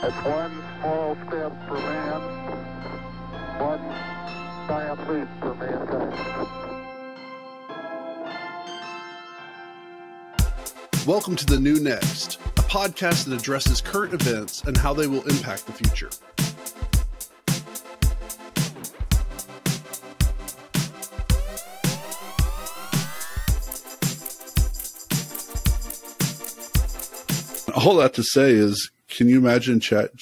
One small step for man, one giant leap for mankind. Welcome to The New Next, a podcast that addresses current events and how they will impact the future. All that to say is, can you imagine chat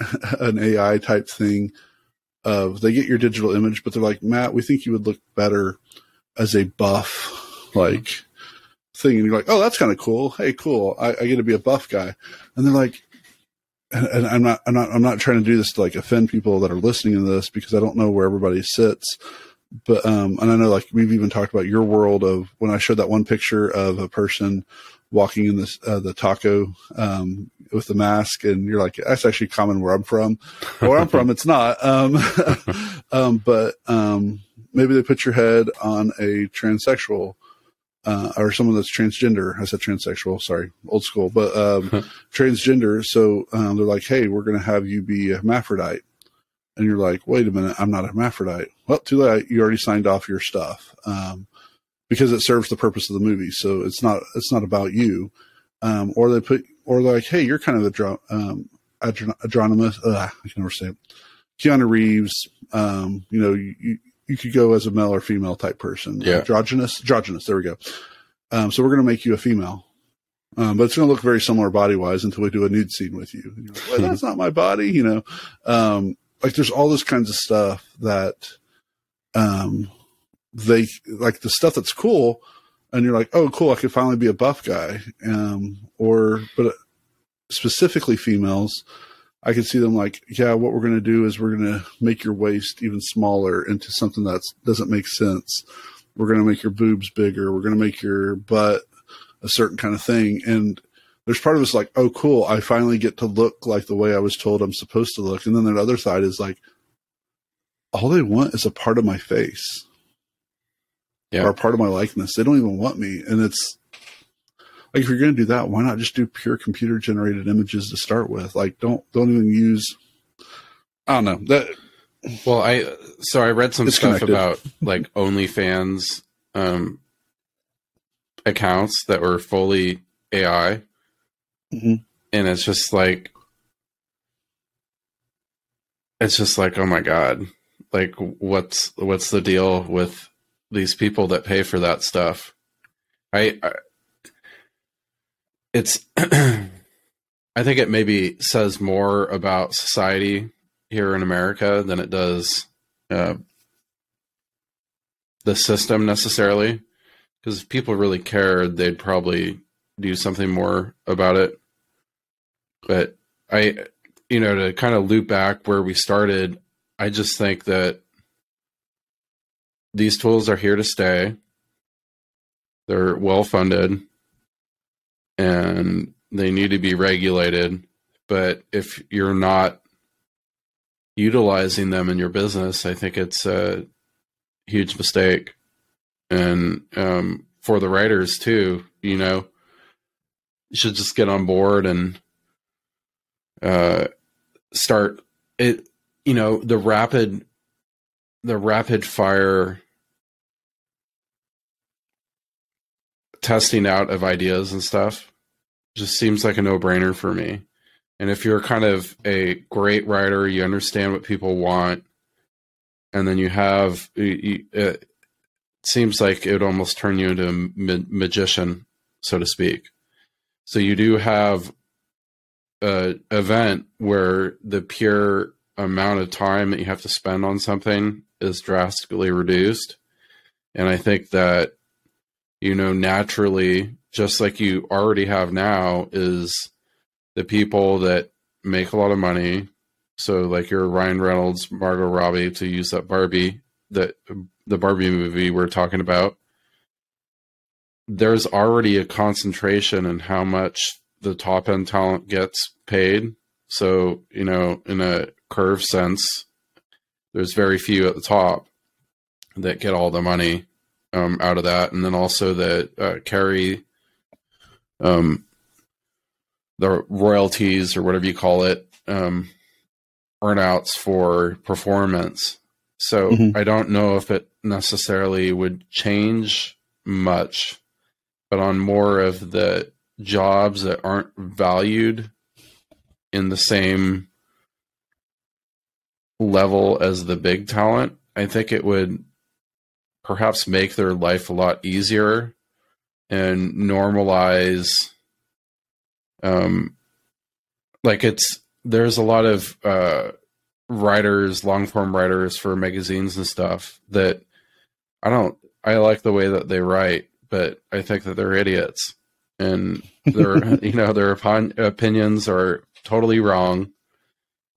an AI type thing of they get your digital image, but they're like, Matt, we think you would look better as a buff, like thing. And you're like, oh, that's kind of cool. Hey, cool. I, I, get to be a buff guy. And they're like, and, and, I'm not, I'm not, I'm not trying to do this to like offend people that are listening to this because I don't know where everybody sits. But, um, and I know like we've even talked about your world of when I showed that one picture of a person walking in this, uh, the taco, um, with the mask and you're like, that's actually common where I'm from. Where I'm from, it's not. Um, um, but, um, maybe they put your head on a transsexual, uh, or someone that's transgender. I said transsexual, sorry, old school, but, um, transgender. So, um, they're like, Hey, we're going to have you be a hermaphrodite. And you're like, wait a minute, I'm not a hermaphrodite. Well, too late. You already signed off your stuff. Um, because it serves the purpose of the movie. So it's not, it's not about you. Um, or they put, or like, hey, you're kind of a dro- um. Uh, I can never say it. Keanu Reeves. Um, you know, you, you, could go as a male or female type person. Yeah. Androgynous. Androgynous. There we go. Um, so we're going to make you a female. Um, but it's going to look very similar body wise until we do a nude scene with you. Like, well, that's not my body, you know. Um, like there's all this kinds of stuff that, um, they like the stuff that's cool and you're like, oh, cool, I could finally be a buff guy. Um, or, but specifically females, I could see them like, yeah, what we're going to do is we're going to make your waist even smaller into something that doesn't make sense. We're going to make your boobs bigger. We're going to make your butt a certain kind of thing. And there's part of us like, oh, cool, I finally get to look like the way I was told I'm supposed to look. And then the other side is like, all they want is a part of my face Yeah. are a part of my likeness. They don't even want me. And it's like if you're going to do that, why not just do pure computer generated images to start with? Like don't don't even use. I don't know that. Well, I so I read some stuff about like OnlyFans um, accounts that were fully AI, Mhm. and it's just like it's just like oh my god, like what's what's the deal with these people that pay for that stuff? I, I it's I think it maybe says more about society here in America than it does uh, the system necessarily. Because if people really cared, they'd probably do something more about it. But I, you know, to kind of loop back where we started, I just think that these tools are here to stay. They're well funded and they need to be regulated. But if you're not utilizing them in your business, I think it's a huge mistake. And um, for the writers too, you know, you should just get on board and uh, start it. You know, the rapid, the rapid fire testing out of ideas and stuff just seems like a no brainer for me. And if you're kind of a great writer, you understand what people want, and then you have, you, it seems like it would almost turn you into a ma- magician, so to speak. So you do have a event where the pure amount of time that you have to spend on something is drastically reduced. And I think that, you know, naturally, just like you already have now, is the people that make a lot of money. So, like your Ryan Reynolds, Margot Robbie, to use that Barbie, that the Barbie movie we're talking about. There's already a concentration in how much the top end talent gets paid. So, you know, in a curve sense, there's very few at the top that get all the money um, out of that, and then also that uh, carry um, the royalties or whatever you call it um, burnouts for performance. So Mhm. I don't know if it necessarily would change much, but on more of the jobs that aren't valued in the same level as the big talent, I think it would perhaps make their life a lot easier and normalize um like it's there's a lot of uh writers long form writers for magazines and stuff that i don't i like the way that they write but i think that they're idiots and their you know their opin- opinions are totally wrong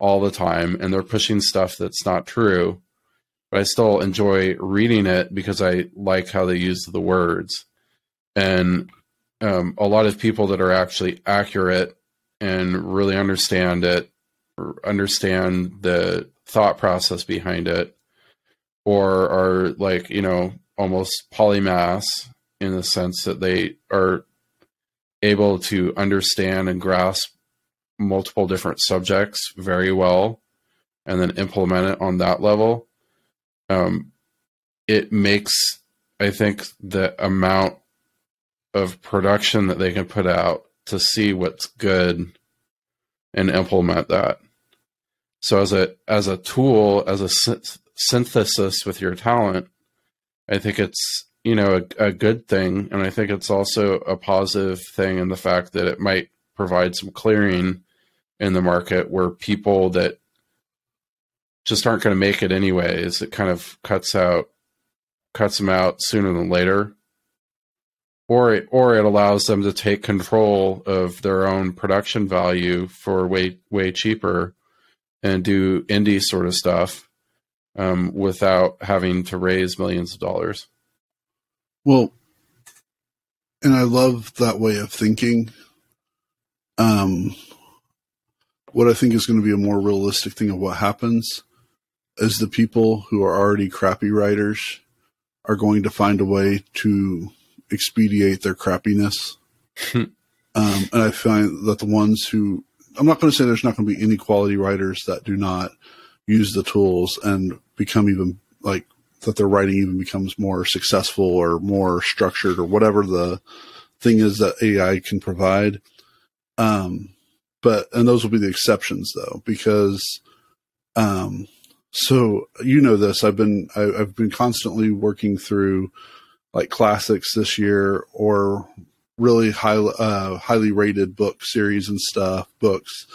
all the time and they're pushing stuff that's not true but i still enjoy reading it because i like how they use the words. And um, a lot of people that are actually accurate and really understand it understand the thought process behind it or are like you know almost polymaths in the sense that they are able to understand and grasp multiple different subjects very well and then implement it on that level um, it makes i think the amount of production that they can put out to see what's good and implement that. So as a as a tool, as a synth- synthesis with your talent, I think it's you know a, a good thing, and I think it's also a positive thing in the fact that it might provide some clearing in the market where people that just aren't going to make it anyways, it kind of cuts out cuts them out sooner than later or it, or it allows them to take control of their own production value for way way cheaper and do indie sort of stuff um, without having to raise millions of dollars. Well, and I love that way of thinking. Um, what I think is going to be a more realistic thing of what happens is the people who are already crappy writers are going to find a way to expedite their crappiness. um, and I find that the ones who, I'm not going to say there's not going to be any quality writers that do not use the tools and become even like that their writing even becomes more successful or more structured or whatever the thing is that AI can provide. Um, but, and those will be the exceptions though, because, um, so you know this, I've been, I, I've been constantly working through like classics this year or really high, uh, highly rated book series and stuff, books.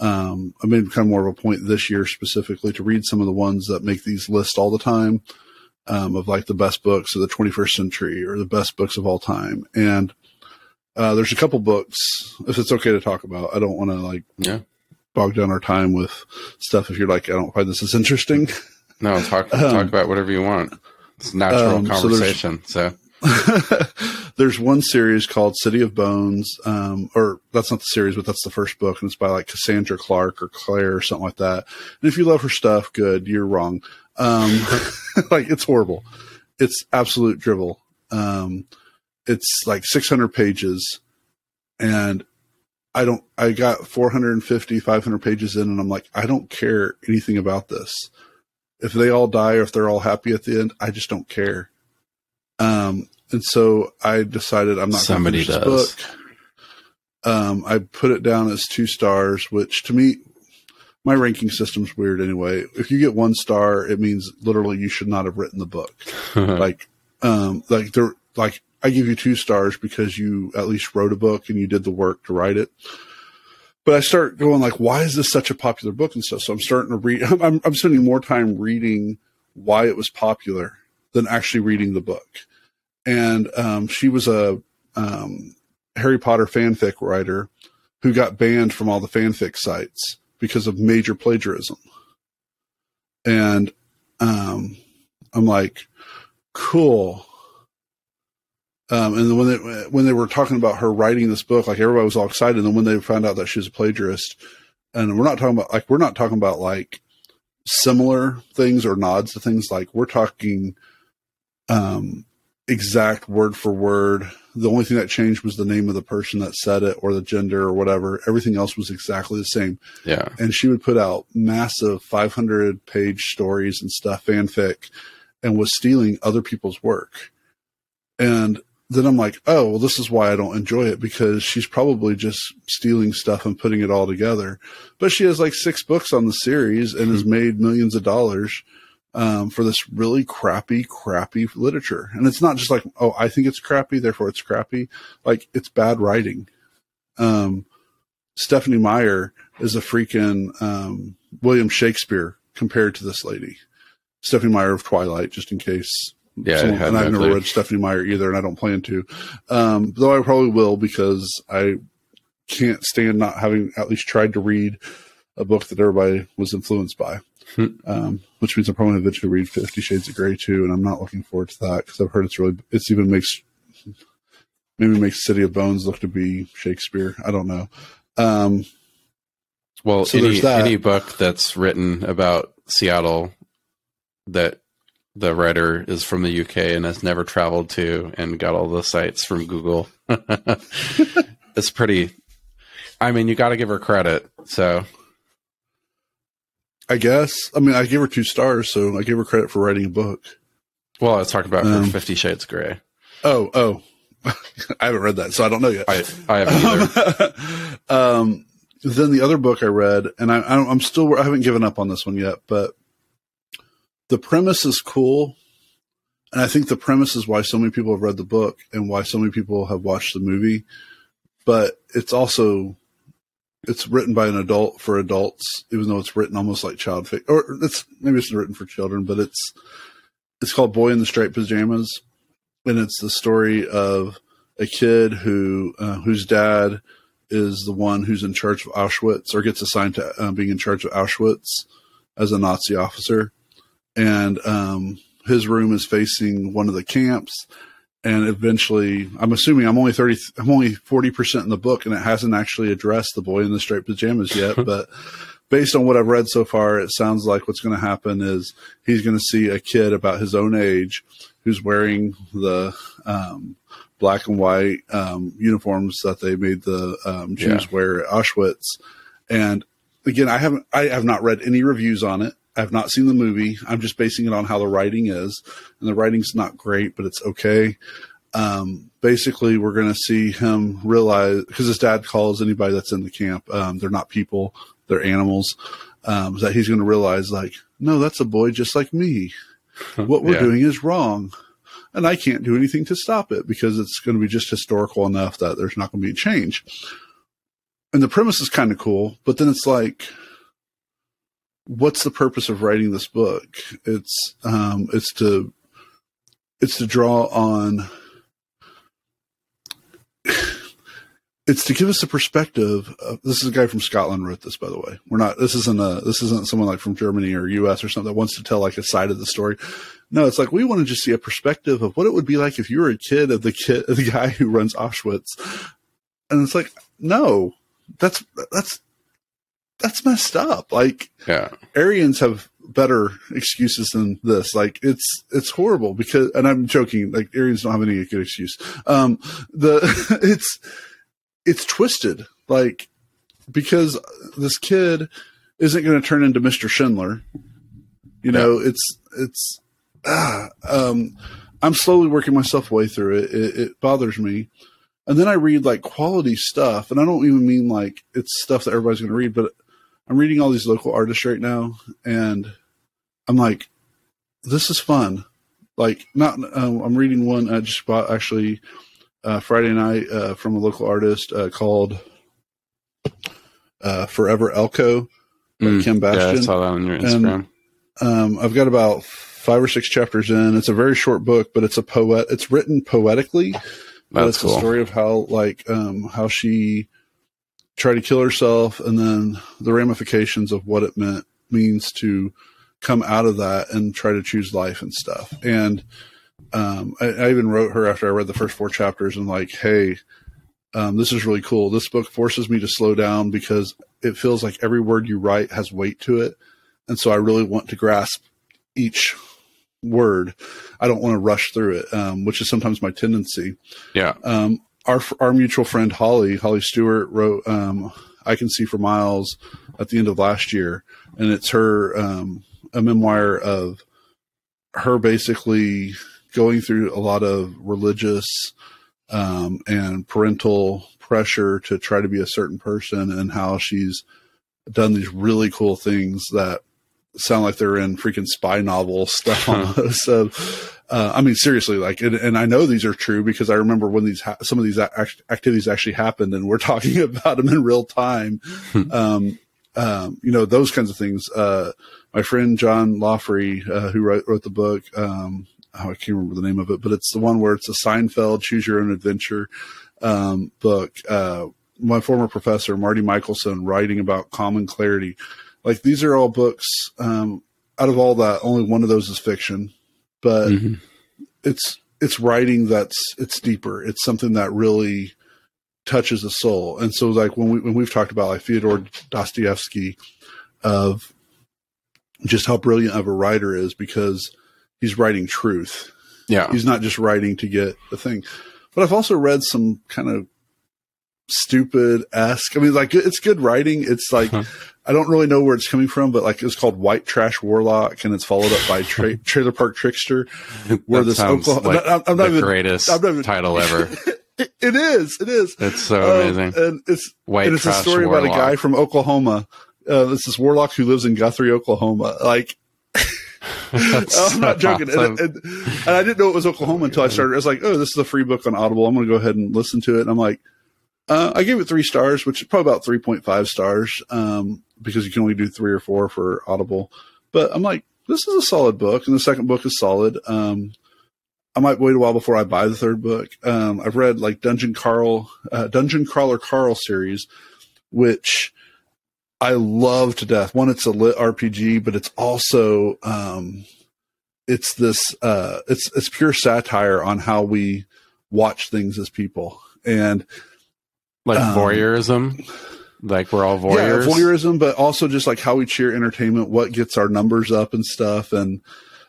Um, I made kind of more of a point this year specifically to read some of the ones that make these lists all the time, um, of like the best books of the 21st century or the best books of all time. And, uh, there's a couple books, if it's okay to talk about, I don't want to like Yeah. bog down our time with stuff. If you're like, I don't find this as interesting. No, talk Um, talk about whatever you want. It's natural um, so there's- conversation. So, There's one series called City of Bones, um, or that's not the series, but that's the first book, and it's by like Cassandra Clark or Claire or something like that. And if you love her stuff, good. You're wrong. Um, like it's horrible. It's absolute drivel. Um, it's like 600 pages, and I don't. I got 450, 500 pages in, and I'm like, I don't care anything about this. If they all die or if they're all happy at the end, I just don't care. Um, and so I decided I'm not Somebody going to finish does. this book. Um, I put it down as two stars, which to me, my ranking system's weird anyway. If you get one star, it means literally you should not have written the book. like, um, like there, like I give you two stars because you at least wrote a book and you did the work to write it. But I start going like, why is this such a popular book and stuff? So I'm starting to read. I'm, I'm spending more time reading why it was popular than actually reading the book. And um, she was a um, Harry Potter fanfic writer who got banned from all the fanfic sites because of major plagiarism. And um, I'm like, cool. Um, and then when they when they were talking about her writing this book, like everybody was all excited. And then when they found out that she was a plagiarist, and we're not talking about like we're not talking about like similar things or nods to things. Like we're talking, um, exact word for word. The only thing that changed was the name of the person that said it or the gender or whatever. Everything else was exactly the same. Yeah. And she would put out massive 500 page stories and stuff, fanfic, and was stealing other people's work. And then I'm like, oh, well, this is why I don't enjoy it because she's probably just stealing stuff and putting it all together. But she has like six books on the series and has made millions of dollars um, for this really crappy, crappy literature. And it's not just like, oh, I think it's crappy, therefore it's crappy. Like it's bad writing. Um, Stephenie Meyer is a freaking um, William Shakespeare compared to this lady. Stephenie Meyer of Twilight, just in case. Yeah, had and I've never clue. read Stephenie Meyer either, and I don't plan to. Um, though I probably will because I can't stand not having at least tried to read a book that everybody was influenced by. Hmm. Um, which means I'm probably going to eventually read Fifty Shades of Grey too, and I'm not looking forward to that because I've heard it's really it's even makes maybe makes City of Bones look to be Shakespeare. I don't know. Um, Well, So any any book that's written about Seattle that the writer is from the UK and has never traveled to and got all the sites from Google. it's pretty. I mean, you got to give her credit. So I guess. I mean, I gave her two stars, so I gave her credit for writing a book. Well, I was talking about Um, Fifty Shades of Grey. Oh, oh, I haven't read that, so I don't know yet. I I haven't either. um, then the other book I read, and I, I I'm still I haven't given up on this one yet, but the premise is cool, and I think the premise is why so many people have read the book and why so many people have watched the movie. But it's also it's written by an adult for adults, even though it's written almost like child fiction, or it's maybe it's written for children, but it's it's called Boy in the Striped Pajamas, and it's the story of a kid who uh, whose dad is the one who's in charge of Auschwitz or gets assigned to uh, being in charge of Auschwitz as a Nazi officer, and um, his room is facing one of the camps. And eventually, I'm assuming I'm only thirty, I'm only forty percent in the book, and it hasn't actually addressed the boy in the striped pajamas yet. but based on what I've read so far, it sounds like what's going to happen is he's going to see a kid about his own age who's wearing the um, black and white um, uniforms that they made the um, Jews Yeah. wear at Auschwitz. And again, I haven't, I have not read any reviews on it. I've not seen the movie. I'm just basing it on how the writing is, and the writing's not great, but it's okay. Um, basically, we're going to see him realize because his dad calls anybody that's in the camp, um, they're not people, they're animals. Um, that he's going to realize, like, no, that's a boy just like me. What we're Yeah. doing is wrong and I can't do anything to stop it because it's going to be just historical enough that there's not going to be a change. And the premise is kind of cool, but then it's like, what's the purpose of writing this book? It's um, it's to it's to draw on. It's to give us a perspective. Of, this is a guy from Scotland wrote this, by the way. We're not. This isn't a. This isn't someone like from Germany or U.S. or something that wants to tell like a side of the story. No, it's like we want to just see a perspective of what it would be like if you were a kid of the kid, of the guy who runs Auschwitz, and it's like, no, that's that's that's messed up. Like Yeah. Aryans have better excuses than this. Like it's it's horrible because, and I'm joking. Like Aryans don't have any good excuse. Um, the it's it's twisted. Like because this kid isn't going to turn into Mister Schindler. You know, it's it's. Ah, um, I'm slowly working myself way through it. it. It bothers me. And then I read like quality stuff, and I don't even mean like it's stuff that everybody's going to read, but I'm reading all these local artists right now, and I'm like, this is fun. Like, not um, I'm reading one I just bought actually uh, Friday night uh, from a local artist uh, called uh, Forever Elko by Mm, Kim Yeah, I Bastion. saw that on your And- Instagram. Um, I've got about five or six chapters in. It's a very short book, but it's a poet. It's written poetically. But That's it's cool. the story of how like um, how she tried to kill herself, and then the ramifications of what it meant means to come out of that and try to choose life and stuff. And um, I, I even wrote her after I read the first four chapters and like, hey, um, this is really cool. This book forces me to slow down because it feels like every word you write has weight to it, and so I really want to grasp each word. I don't want to rush through it, um, which is sometimes my tendency. Yeah. Um, our our mutual friend Holly Holly Stewart wrote um, "I Can See for Miles" at the end of last year, and it's her um, a memoir of her basically going through a lot of religious um, and parental pressure to try to be a certain person, and how she's done these really cool things that sound like they're in freaking spy novel stuff almost. so, uh, I mean, seriously, like, and, and, I know these are true because I remember when these, ha- some of these act- activities actually happened and we're talking about them in real time. Hmm. um, um, you know, those kinds of things. Uh, my friend John Lawfrey, uh, who wrote, wrote the book, um, oh, I can't remember the name of it, but it's the one where it's a Seinfeld choose your own adventure, um, book. Uh, my former professor, Marty Michelson, writing about common clarity like these are all books. Um, out of all that, only one of those is fiction, but mm-hmm. it's it's writing that's it's deeper. It's something that really touches the soul. And so, like when we when we've talked about like Fyodor Dostoevsky, of just how brilliant of a writer is because he's writing truth. Yeah, he's not just writing to get the thing. But I've also read some kind of stupid esque. I mean, like it's good writing. It's like huh. I don't really know where it's coming from, but like it's called White Trash Warlock, and it's followed up by tra- Trailer Park Trickster, where this Oklahoma. Like I'm, I'm the even, greatest I'm not even, title ever. it, it is. It is. It's so um, amazing. And it's White and it's a story warlock. about a guy from Oklahoma. Uh, this warlock who lives in Guthrie, Oklahoma. Like. I'm not joking. Awesome. And, and, and, I didn't know it was Oklahoma until I started. I was like, oh, this is a free book on Audible. I'm going to go ahead and listen to it. And I'm like, uh, I gave it three stars, which is probably about 3.5 stars, um, because you can only do three or four for Audible. But I'm like, this is a solid book, and the second book is solid. Um, I might wait a while before I buy the third book. Um, I've read like Dungeon Carl, uh, Dungeon Crawler Carl series, which I love to death. One, it's a lit RPG, but it's also um, it's this uh, it's it's pure satire on how we watch things as people, and like um, voyeurism? Like we're all voyeurs? yeah, voyeurism but also just like how we cheer entertainment what gets our numbers up and stuff and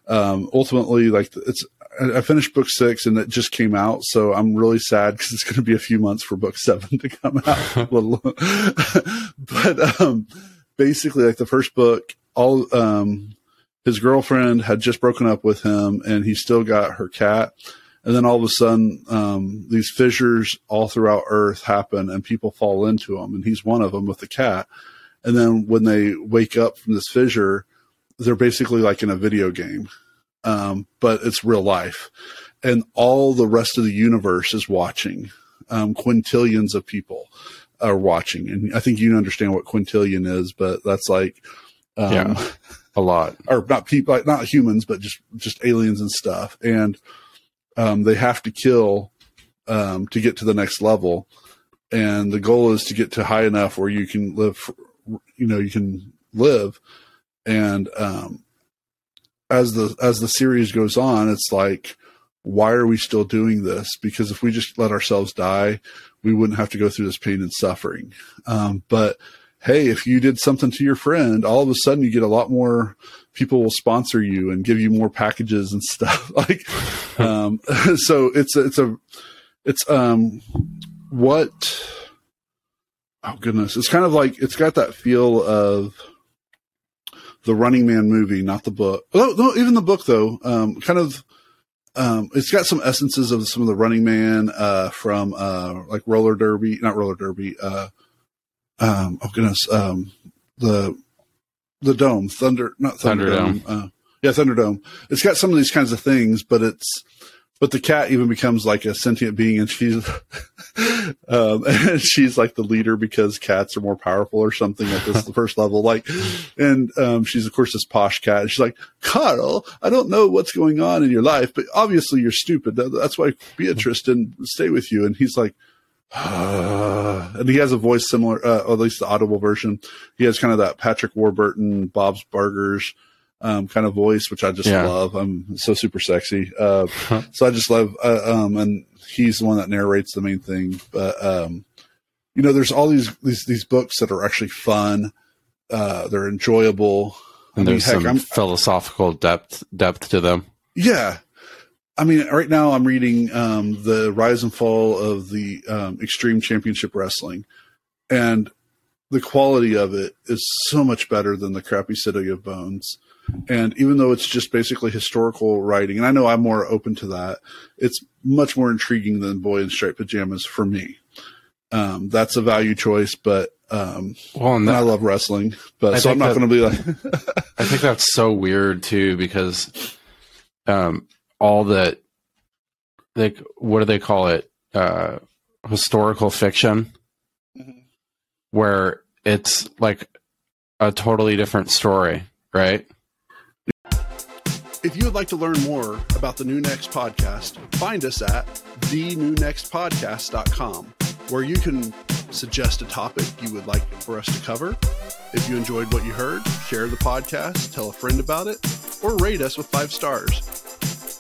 um, ultimately like it's I finished book six and it just came out, so I'm really sad because it's going to be a few months for book seven to come out. but um, basically, like the first book, all um, his girlfriend had just broken up with him, and he still got her cat, and then all of a sudden um, these fissures all throughout earth happen and people fall into them and he's one of them with the cat. And then when they wake up from this fissure they're basically like in a video game. Um, but it's real life. And all the rest of the universe is watching. Um, quintillions of people are watching. And i think you understand what quintillion is but that's like um, yeah, a lot. or not people not humans but just just aliens and stuff. And um, they have to kill um, to get to the next level. And the goal is to get to high enough where you can live, you know, you can live. And um, as the as the series goes on, it's like, why are we still doing this? Because if we just let ourselves die, we wouldn't have to go through this pain and suffering. Um, but hey, if you did something to your friend, all of a sudden you get a lot more people will sponsor you and give you more packages and stuff. like, um, so it's it's a it's um what oh goodness, it's kind of like it's got that feel of the Running Man movie, not the book. Oh, no, even the book though, um, kind of. Um, it's got some essences of some of the Running Man uh, from uh, like roller derby, not roller derby. Uh, um, oh goodness, um, the the dome, Thunder, not Thunderdome. Thunderdome. Uh, yeah, Thunderdome. It's got some of these kinds of things, but it's but the cat even becomes like a sentient being, and she's um, and she's like the leader because cats are more powerful or something at this the first level. Like, and um, she's of course this posh cat, and she's like, Carl, I don't know what's going on in your life, but obviously you're stupid. That's why Beatrice didn't stay with you. And he's like, and he has a voice similar, uh, or at least the audible version. He has kind of that Patrick Warburton, Bob's Burgers um, kind of voice, which I just yeah. love. I'm so super sexy. Uh, so I just love, uh, um, and he's the one that narrates the main thing. But, um, you know, there's all these, these, these books that are actually fun. Uh, they're enjoyable. And I mean, there's heck, some I'm, philosophical depth, depth to them. Yeah. I mean, right now I'm reading um, the rise and fall of the um, Extreme Championship Wrestling, and the quality of it is so much better than the crappy City of Bones. And even though it's just basically historical writing, and I know I'm more open to that, it's much more intriguing than Boy in Striped Pajamas for me. Um, that's a value choice, but um, Well, and and I love wrestling, but I so I'm not going to be like, I think that's so weird too because um, all the like what do they call it? Uh, historical fiction, Mhm. where it's like a totally different story, right? If you would like to learn more about the New Next podcast, find us at thenewnextpodcast.com, where you can suggest a topic you would like for us to cover. If you enjoyed what you heard, share the podcast, tell a friend about it, or rate us with five stars.